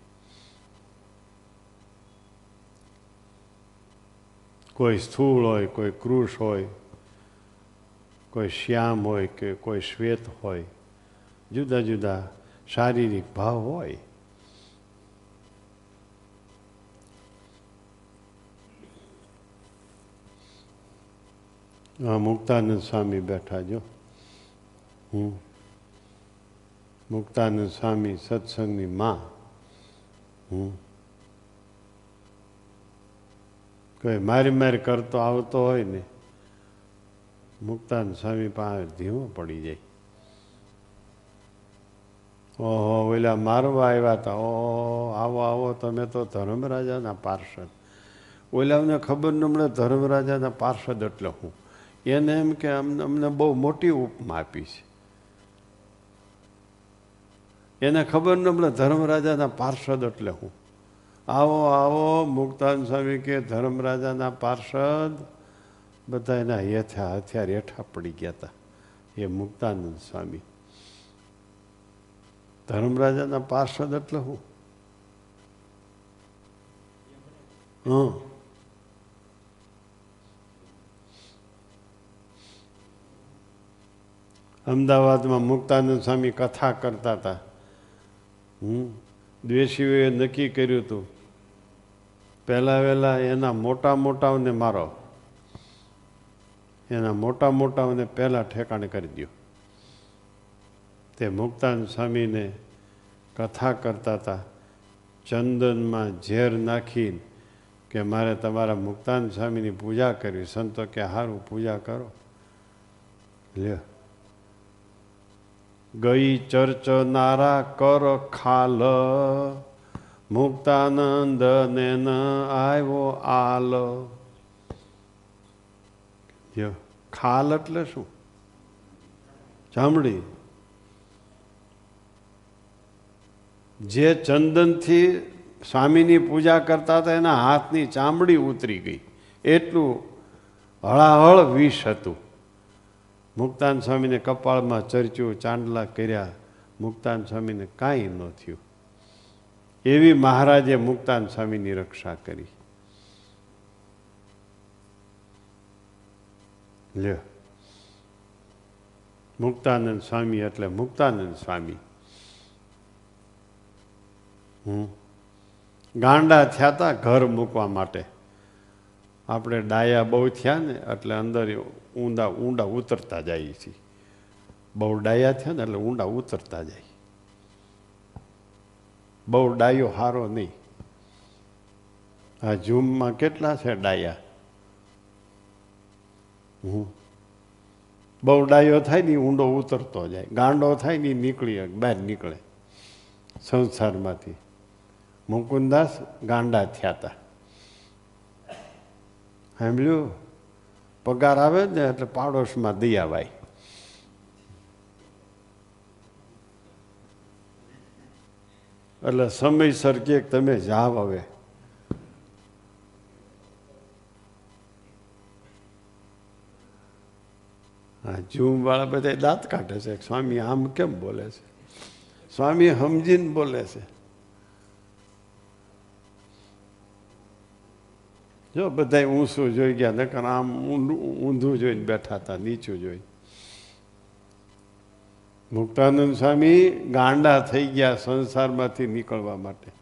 Speaker 1: કોઈ સ્થૂળ હોય, કોઈ કૃષ હોય, કોઈ શ્યામ હોય કે કોઈ શ્વેત હોય, જુદા જુદા શારીરિક ભાવ હોય. હા મુક્તાનંદ સ્વામી બેઠા જો હું મુક્તાનંદ સ્વામી સત્સંગની માં હું કોઈ મારી મારી કરતો આવતો હોય ને મુક્તાનંદ સ્વામી પાસે ધીમો પડી જાય ઓહો ઓલા મારવા આવ્યા હતા ઓહો આવો આવો તમે તો ધર્મરાજાના પાર્ષદ ઓલાને ખબર ન મળે ધર્મરાજાના પાર્ષદ એટલે હું એને એમ કે અમને અમને બહુ મોટી ઉપમા આપી છે. એને ખબર ન મળે ધર્મરાજાના પાર્ષદ એટલે હું. આવો આવો, મુક્તાન સ્વામી કે ધર્મરાજાના પાર્ષદ. બધા એના હેઠા હથિયાર હેઠા પડી ગયા હતા એ મુક્તાનંદ સ્વામી. ધર્મરાજાના પાર્ષદ એટલે હું. હં અમદાવાદમાં મુક્તાનંદ સ્વામી કથા કરતા હતા. હમ? દ્વેષીઓએ નક્કી કર્યું હતું, પહેલાં વહેલા એના મોટા મોટાઓને મારો. એના મોટા મોટાઓને પહેલાં ઠેકાણે કરી દો તે મુક્તાનંદ સ્વામીને કથા કરતા હતા, ચંદનમાં ઝેર નાખીને કે મારે તમારા મુક્તાન સ્વામીની પૂજા કરવી, સંતો કે સારું પૂજા કરો. લ્યો. ગઈ ચર્ચનારા કર ખાલ. મુક્તાનંદ ને ન આવ્યો આલ. ખાલ એટલે શું? ચામડી. જે ચંદનથી સ્વામીની પૂજા કરતા હતા, એના હાથની ચામડી ઉતરી ગઈ. એટલું હળાહળ વિષ હતું. મુક્તાન સ્વામીને કપાળમાં ચર્ચ્યું ચાંદલા કર્યા, મુક્તાન સ્વામીને કાંઈ ન થયું. એવી મહારાજે મુક્તાન સ્વામીની રક્ષા કરી. લ્યો. મુક્તાનંદ સ્વામી એટલે મુક્તાનંદ સ્વામી. હમ. ગાંડા થયા હતા ઘર મૂકવા માટે. આપણે ડાયા બહુ થયા ને એટલે અંદર ઊંડા ઊંડા ઉતરતા જઈએ છીએ બહુ ડાયા થયા ને એટલે ઊંડા ઉતરતા જાય. બહુ ડાયો હારો નહીં. આ ઝૂમમાં કેટલા છે ડાયા? હું બહુ ડાયો થાય ને ઊંડો ઉતરતો જાય. ગાંડો થાય ને નીકળી બહાર નીકળે. સંસારમાંથી. મુકુંદાસ ગાંડા થયા હતા સાંભળ્યું? પગાર આવે ને એટલે પાડોશમાં ભાઈ. એટલે સમયસર કે તમે જાવ હવે. હા જૂમ વાળા બધા દાંત કાઢે છે. સ્વામી આમ કેમ બોલે છે? સ્વામી સમજીને બોલે છે. જો બધા ઊંચું જોઈ ગયા, નકર આમ ઊંધું જોઈને બેઠા હતા, નીચું જોઈ મુક્તાનંદ સ્વામી ગાંડા થઈ ગયા સંસારમાંથી નીકળવા માટે.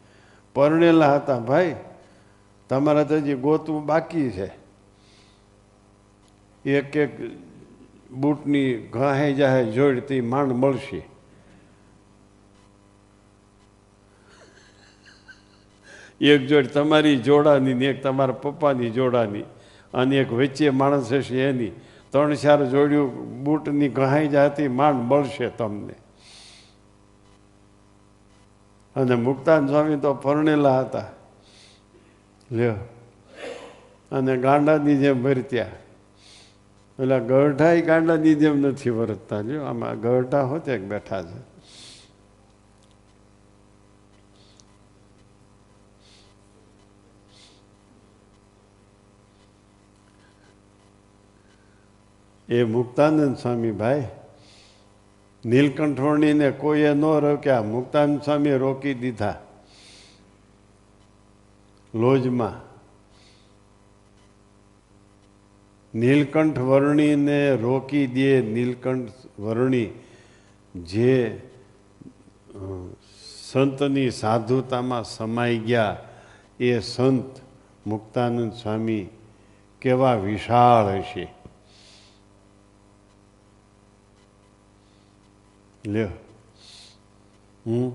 Speaker 1: પરણેલા હતા, ભાઈ, તમારા તો જે ગોતવું બાકી છે. એક એક બૂટની ઘાહે જાહે જોડતી માંડ મળશે. એક જોડ તમારી જોડાની ને એક તમારા પપ્પાની જોડાની. અને એક વચ્ચે માણસ હશે એની. ત્રણ ચાર જોડ્યું બૂટની ગહાઈ જાતી માંડ મળશે તમને. અને મુક્તાન સ્વામી તો પરણેલા હતા. લ્યો. અને ગાંડાની જેમ ભરત્યા એટલે ગઢા ગાંડાની જેમ નથી વર્તતા. જો આમાં ગઢા હોતે બેઠા છે. એ મુક્તાનંદ સ્વામી ભાઈ નીલકંઠવર્ણીને કોઈએ ન રોક્યા, મુક્તાનંદ સ્વામીએ રોકી દીધા લોજમાં. નીલકંઠ વર્ણીને રોકી દે નીલકંઠ વર્ણી જે સંતની સાધુતામાં સમાઈ ગયા, એ સંત મુક્તાનંદ સ્વામી કેવા વિશાળ હશે. લ્યો હમ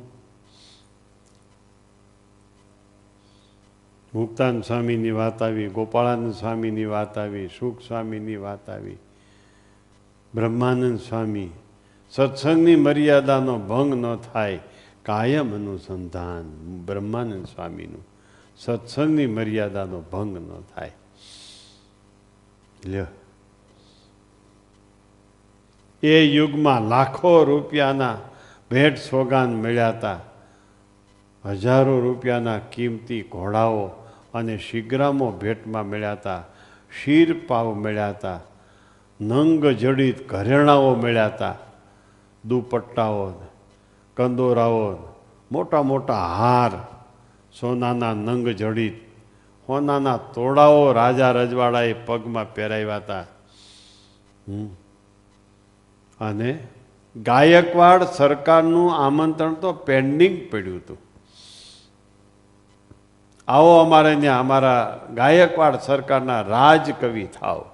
Speaker 1: મુક્તાન સ્વામીની વાત આવી, ગોપાળાનંદ સ્વામીની વાત આવી, સુખ સ્વામીની વાત આવી, બ્રહ્માનંદ સ્વામી સત્સંગની મર્યાદાનો ભંગ ન થાય, કાયમ અનુસંધાન, બ્રહ્માનંદ સ્વામીનું સત્સંગની મર્યાદાનો ભંગ ન થાય. લ્યો. એ યુગમાં લાખો રૂપિયાના ભેટ સોગાન મળ્યા હતા. હજારો રૂપિયાના કિંમતી ઘોડાઓ અને શિગ્રામો ભેટમાં મળ્યા હતા. શીર પાવ મળ્યા હતા. નંગ જડિત ઘરેણાઓ મળ્યા હતા. દુપટ્ટાઓ, કંદોરાઓ, મોટા મોટા હાર, સોનાના નંગ જડિત, સોનાના તોડાઓ રાજા રજવાડાએ પગમાં પહેરાવ્યા હતા. હમ. અને ગાયકવાડ સરકારનું આમંત્રણ તો પેન્ડિંગ પડ્યું હતું. આવો અમારે ત્યાં અમારા ગાયકવાડ સરકારના રાજકવિ થાવ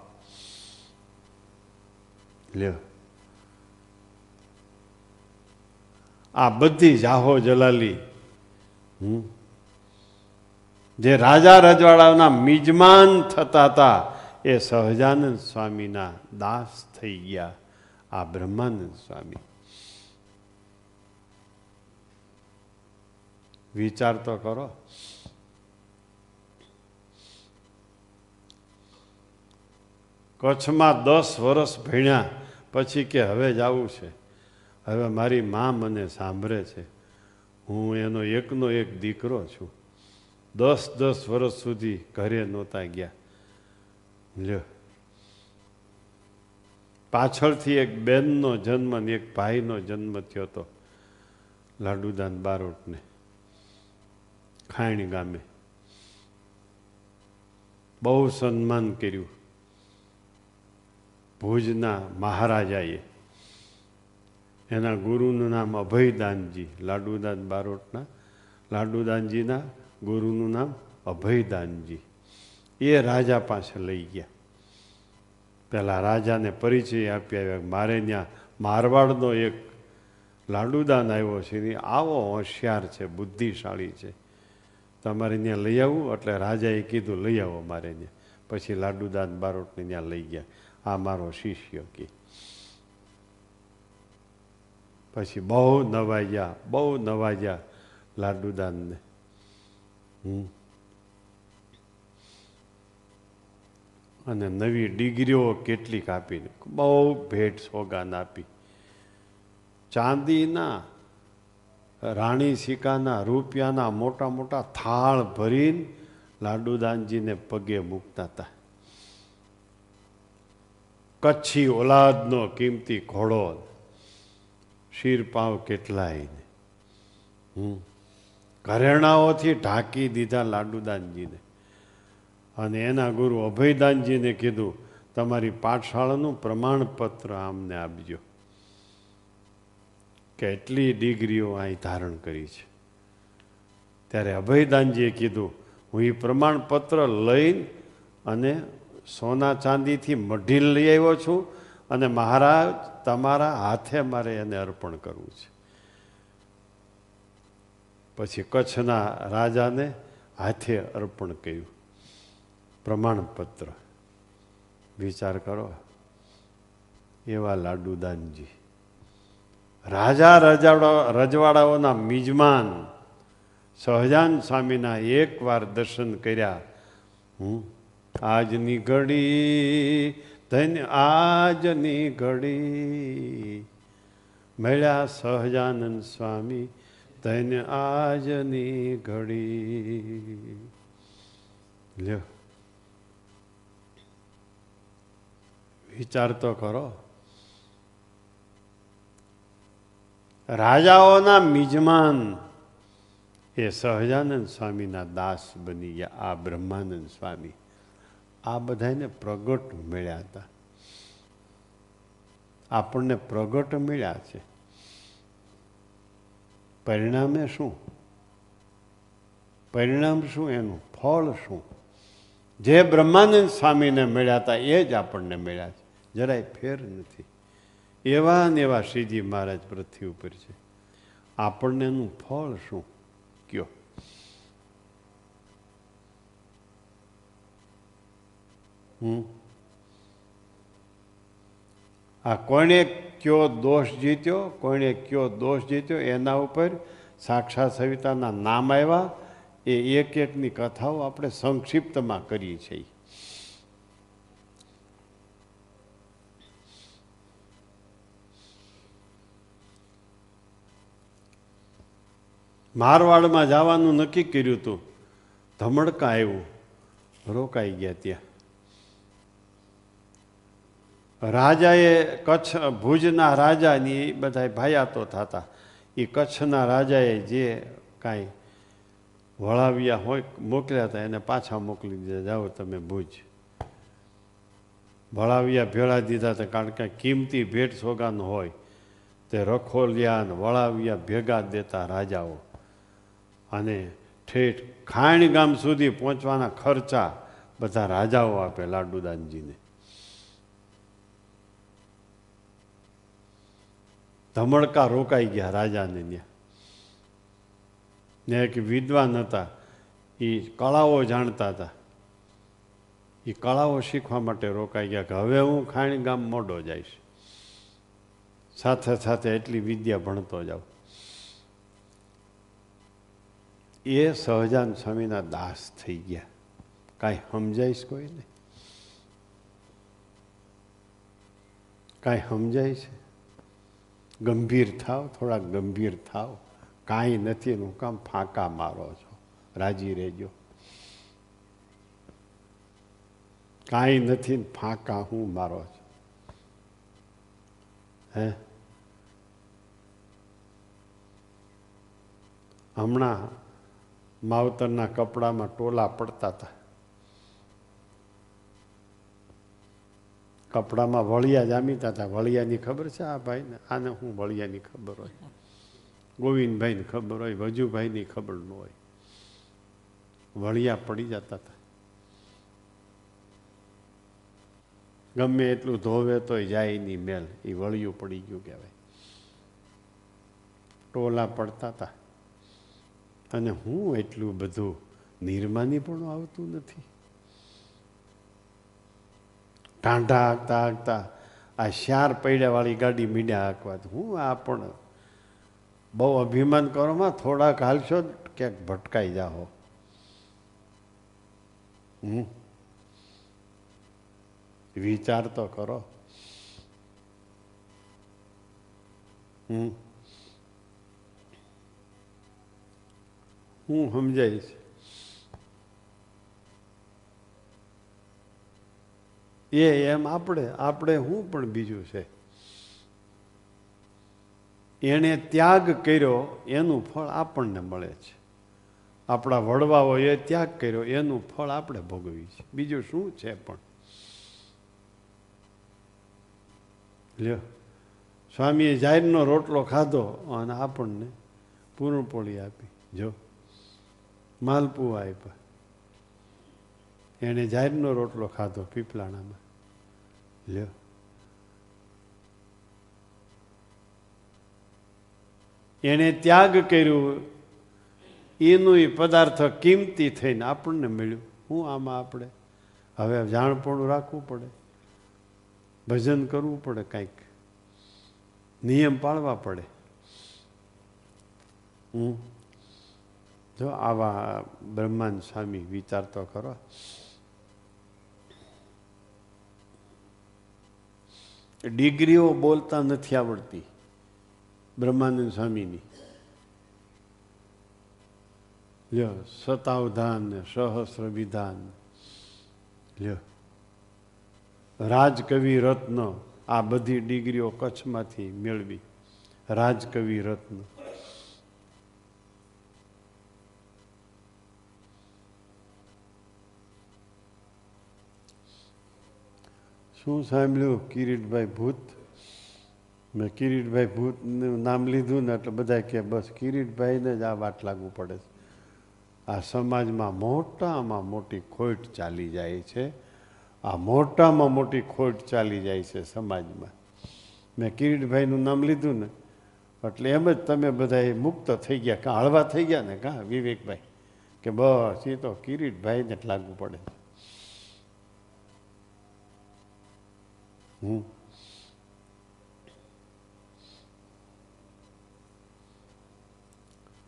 Speaker 1: લ્યો. આ બધી જાહો જલાલી, હમ. જે રાજા રજવાડાના મિજમાન થતા હતા, એ સહજાનંદ સ્વામીના દાસ થઈ ગયા. આ બ્રહ્માનંદ સ્વામી. વિચાર તો કરો. કચ્છમાં દસ વર્ષ ભણ્યા, પછી કે હવે જ આવું છે. હવે મારી મા મને સાંભળે છે. હું એનો એકનો એક દીકરો છું. દસ દસ વર્ષ સુધી ઘરે નહોતા ગયા. લ્યો. પાછળથી એક બેનનો જન્મ ને એક ભાઈનો જન્મ થયો હતો લાડુદાન બારોટને ખાણી ગામે. બહુ સન્માન કર્યું. ભુજના મહારાજાએ. એના ગુરુનું નામ અભયદાનજી, લાડુદાન બારોટના, લાડુદાનજીના ગુરુનું નામ અભયદાનજી. એ રાજા પાસે લઈ ગયા. પેલા રાજાને પરિચય આપી આવ્યા મારે ત્યાં મારવાડનો એક લાડુદાન આવ્યો છે એ આવો હોશિયાર છે, બુદ્ધિશાળી છે. તમારે ત્યાં લઈ આવવું એટલે રાજાએ કીધું, લઈ આવો મારે ત્યાં. પછી લાડુદાન બારોટને ત્યાં લઈ ગયા. આ મારો શિષ્ય કે. પછી બહુ નવાજ્યા બહુ નવાજ્યા લાડુદાનને. હમ. અને નવી ડિગ્રીઓ કેટલીક આપીને. બહુ ભેટ સોગાન આપી. ચાંદીના, રાણી સિક્કાના, રૂપિયાના મોટા મોટા થાળ ભરીને લાડુદાનજીને પગે મૂકતા હતા. કચ્છી ઓલાદનો કિંમતી ઘોડો શીરપાવ કેટલાય ઘરેણાઓથી ઢાંકી દીધા લાડુદાનજીને. અને એના ગુરુ અભયદાનજીને કીધું, તમારી પાઠશાળાનું પ્રમાણપત્ર આમને આપજો. કેટલી ડિગ્રીઓ અહીં ધારણ કરી છે. ત્યારે અભયદાનજીએ કીધું, હું એ પ્રમાણપત્ર લઈને અને સોના ચાંદીથી મઢી લઈ આવ્યો છું અને મહારાજ તમારા હાથે મારે એને અર્પણ કરવું છે. પછી કચ્છના રાજાને હાથે અર્પણ કર્યું. પ્રમાણપત્ર. વિચાર કરો. એવા લાડુદાનજી. રાજા રજાડા રજવાડાઓના મિજમાન સહજાન સ્વામીના એકવાર દર્શન કર્યા. હું આજની ઘડી ધન્ય આજની ઘડી. મળ્યા સહજાનંદ સ્વામી ધન્ય આજની ઘડી. લ્યો. વિચાર તો કરો. રાજાઓના મિજમાન એ સહજાનંદ સ્વામીના દાસ બની ગયા, આ બ્રહ્માનંદ સ્વામી. આ બધાને પ્રગટ મળ્યા હતા. આપણને પ્રગટ મળ્યા છે. પરિણામે શું? પરિણામ શું? એનું ફળ શું? જે બ્રહ્માનંદ સ્વામીને મળ્યા હતા, એ જ આપણને મળ્યા છે. જરાય ફેર નથી. એવા ને એવા શ્રીજી મહારાજ પૃથ્વી ઉપર છે. આપણને એનું ફળ શું? કયો. હમ? આ કોણે કયો દોષ જીત્યો? કોણે કયો દોષ જીત્યો? એના ઉપર સાક્ષાત સવિતાના નામ આવ્યા. એ એક એકની કથાઓ આપણે સંક્ષિપ્તમાં કરીએ છીએ. મારવાડમાં જવાનું નક્કી કર્યું હતું ધમડકા આવ્યું રોકાઈ ગયા ત્યાં. રાજાએ કચ્છ, ભુજના રાજાની બધા ભાયાતો થતા. એ કચ્છના રાજાએ જે કાંઈ વળાવ્યા હોય, મોકલ્યા હતા, એને પાછા મોકલી દીધા, જાઓ તમે ભુજ. વળાવ્યા, ભેળા દીધા હતા, કારણ કે કિંમતી ભેટ સોગાન હોય. તે રખોલ્યા ને વળાવ્યા, ભેગા દેતા રાજાઓ. અને ઠેઠ ખાણ ગામ સુધી પહોંચવાના ખર્ચા બધા રાજાઓ આપે લાડુદાનજીને. ધમડકા રોકાઈ ગયા રાજાને ત્યાં. ને એક વિદ્વાન હતા એ કળાઓ જાણતા હતા. એ કળાઓ શીખવા માટે રોકાઈ ગયા કે હવે હું ખાણી ગામ મોડો જઈશ. સાથે સાથે એટલી વિદ્યા ભણતો જાઉં. એ સહજાન સ્વામીના દાસ થઈ ગયા. કાંઈ સમજાઈશ કોઈને? કાંઈ સમજાય છે ગંભીર થાવ થોડા ગંભીર થાવ. કાંઈ નથી, એનું કામ ફાંકા મારો છો. રાજી રહેજો. કાંઈ નથી ફાંકા હું મારો છો. હે? હમણાં માવતરના કપડામાં ટોલા પડતા હતા. કપડામાં વળિયા જામીતા હતા. વળિયાની ખબર છે આ ભાઈને? આને હું વળિયાની ખબર હોય? ગોવિંદભાઈને ખબર હોય, વજુભાઈની ખબર ન હોય. વળિયા પડી જતા હતા. ગમે એટલું ધોવે તોય જાય નહીં મેલ. એ વળિયું પડી ગયું કહેવાય. ટોલા પડતા હતા. અને હું એટલું બધું નિર્માની પણ આવતું નથી. ટાંઢા હાંકતા હાંકતા આ શાર પૈડાવાળી ગાડી મીડ્યા હાંકવા હું આ પણ બહુ અભિમાન કરોમાં થોડાક હાલશો ક્યાંક ભટકાઈ જાઓ હમ. વિચાર તો કરો. હમ. હું સમજાઈશ. એ એમ આપણે આપણે હું પણ બીજું છે. એણે ત્યાગ કર્યો, એનું ફળ આપણને મળે છે. આપણા વડવાઓએ ત્યાગ કર્યો, એનું ફળ આપણે ભોગવીએ છીએ. બીજું શું છે પણ? લ્યો, સ્વામીએ જાહેરનો રોટલો ખાધો અને આપણને પૂર્ણપોળી આપી. જો. માલપુઆ આપ્યા એણે જાહેરનો રોટલો ખાધો પીપલાણામાં. લ્યો. એણે ત્યાગ કર્યું. એનું એ પદાર્થ કિંમતી થઈને આપણને મળ્યું. હું આમાં આપણે હવે જાણપણું રાખવું પડે. ભજન કરવું પડે કંઈક. નિયમ પાળવા પડે. હમ જો આવા બ્રહ્માંડ સ્વામી વિચાર તો કરો. ડિગ્રીઓ બોલતા નથી આવડતી બ્રહ્માનંદ સ્વામીની. લ્યો સતાવધાન સહસ્ર વિધાન લ્યો. રાજકવિ રત્ન આ બધી ડિગ્રીઓ કચ્છમાંથી મેળવી. રાજકવિ રત્ન. શું સાંભળ્યું? કિરીટભાઈ ભૂત. મેં કિરીટભાઈ ભૂતનું નામ લીધું ને એટલે બધા કે બસ કિરીટભાઈને જ આ વાત લાગુ પડે છે. આ સમાજમાં મોટામાં મોટી ખોટ ચાલી જાય છે. આ મોટામાં મોટી ખોટ ચાલી જાય છે સમાજમાં. મેં કિરીટભાઈનું નામ લીધું ને એટલે એમ જ તમે બધા મુક્ત થઈ ગયા. કાં હળવા થઈ ગયા ને? કાં? વિવેકભાઈ. કે બસ એ તો કિરીટભાઈને જ લાગુ પડે હમ.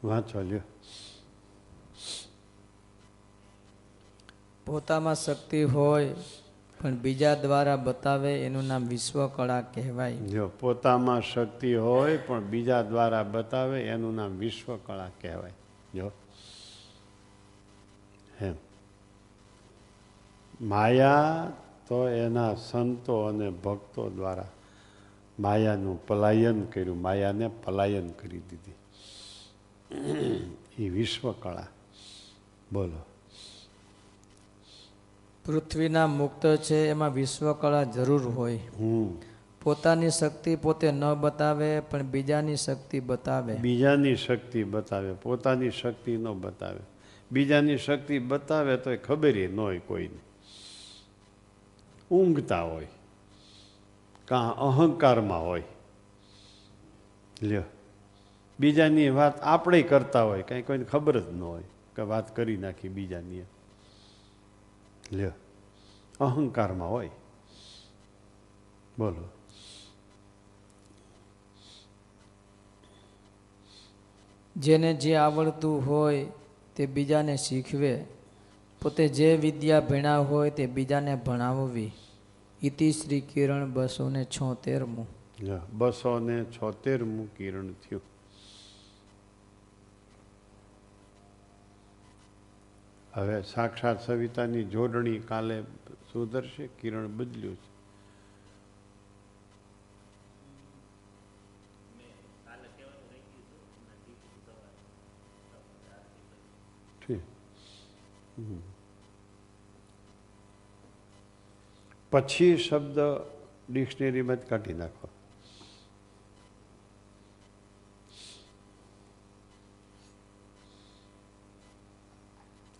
Speaker 1: વાંચો લ્યો.
Speaker 2: પોતામાં શક્તિ હોય પણ બીજા દ્વારા બતાવે એનું નામ વિશ્વકળા કહેવાય.
Speaker 1: જો પોતામાં શક્તિ હોય પણ બીજા દ્વારા બતાવે એનું નામ વિશ્વકળા કહેવાય. જો. હે. માયા તો એના સંતો અને ભક્તો દ્વારા માયાનું પલાયન કર્યું. માયાને પલાયન કરી દીધી. એ વિશ્વકળા. બોલો.
Speaker 2: પૃથ્વીના મુક્ત છે એમાં વિશ્વકળા જરૂર હોય. પોતાની શક્તિ પોતે ન બતાવે પણ બીજાની શક્તિ બતાવે.
Speaker 1: બીજાની શક્તિ બતાવે પોતાની શક્તિ ન બતાવે. બીજાની શક્તિ બતાવે તો એ ખબર ન હોય કોઈને. ઊંઘતા હોય, કાં અહંકારમાં હોય. લ્યો. બીજાની વાત આપણે કરતા હોય, કાંઈ કોઈને ખબર જ ન હોય કે વાત કરી નાખી બીજાની. લ્યો. અહંકારમાં હોય. બોલો.
Speaker 2: જેને જે આવડતું હોય તે બીજાને શીખવે. પોતે જે વિદ્યા ભણ્યા હોય તે બીજાને ભણાવવી. ઇતિ શ્રી કિરણ બસો ને છોતેરમું.
Speaker 1: બસો ને છોતેરમું કિરણ થયું. હવે સાક્ષાત સવિતાની જોડણી કાલે સુધરશે, કિરણ બદલ્યું છે. ઠીક. પછી શબ્દ ડિક્શનરીમાં જ કાઢી નાખો.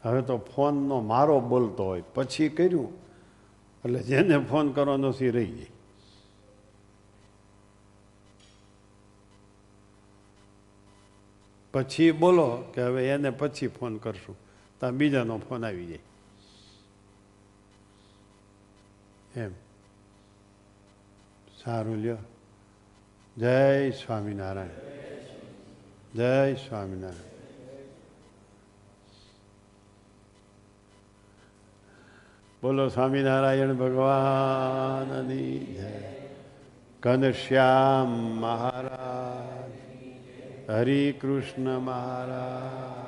Speaker 1: હવે તો ફોનનો મારો બોલતો હોય, પછી કર્યું, એટલે જેને ફોન કરવાનો સી રહી જાય પછી બોલો કે હવે એને પછી ફોન કરશું, તો બીજાનો ફોન આવી જાય. એમ. સારું લ્યો જય સ્વામિનારાયણ. જય સ્વામિનારાયણ. બોલો સ્વામિનારાયણ ભગવાનની જય. ઘનશ્યામ મહારાજ. હરિકૃષ્ણ મહારાજ.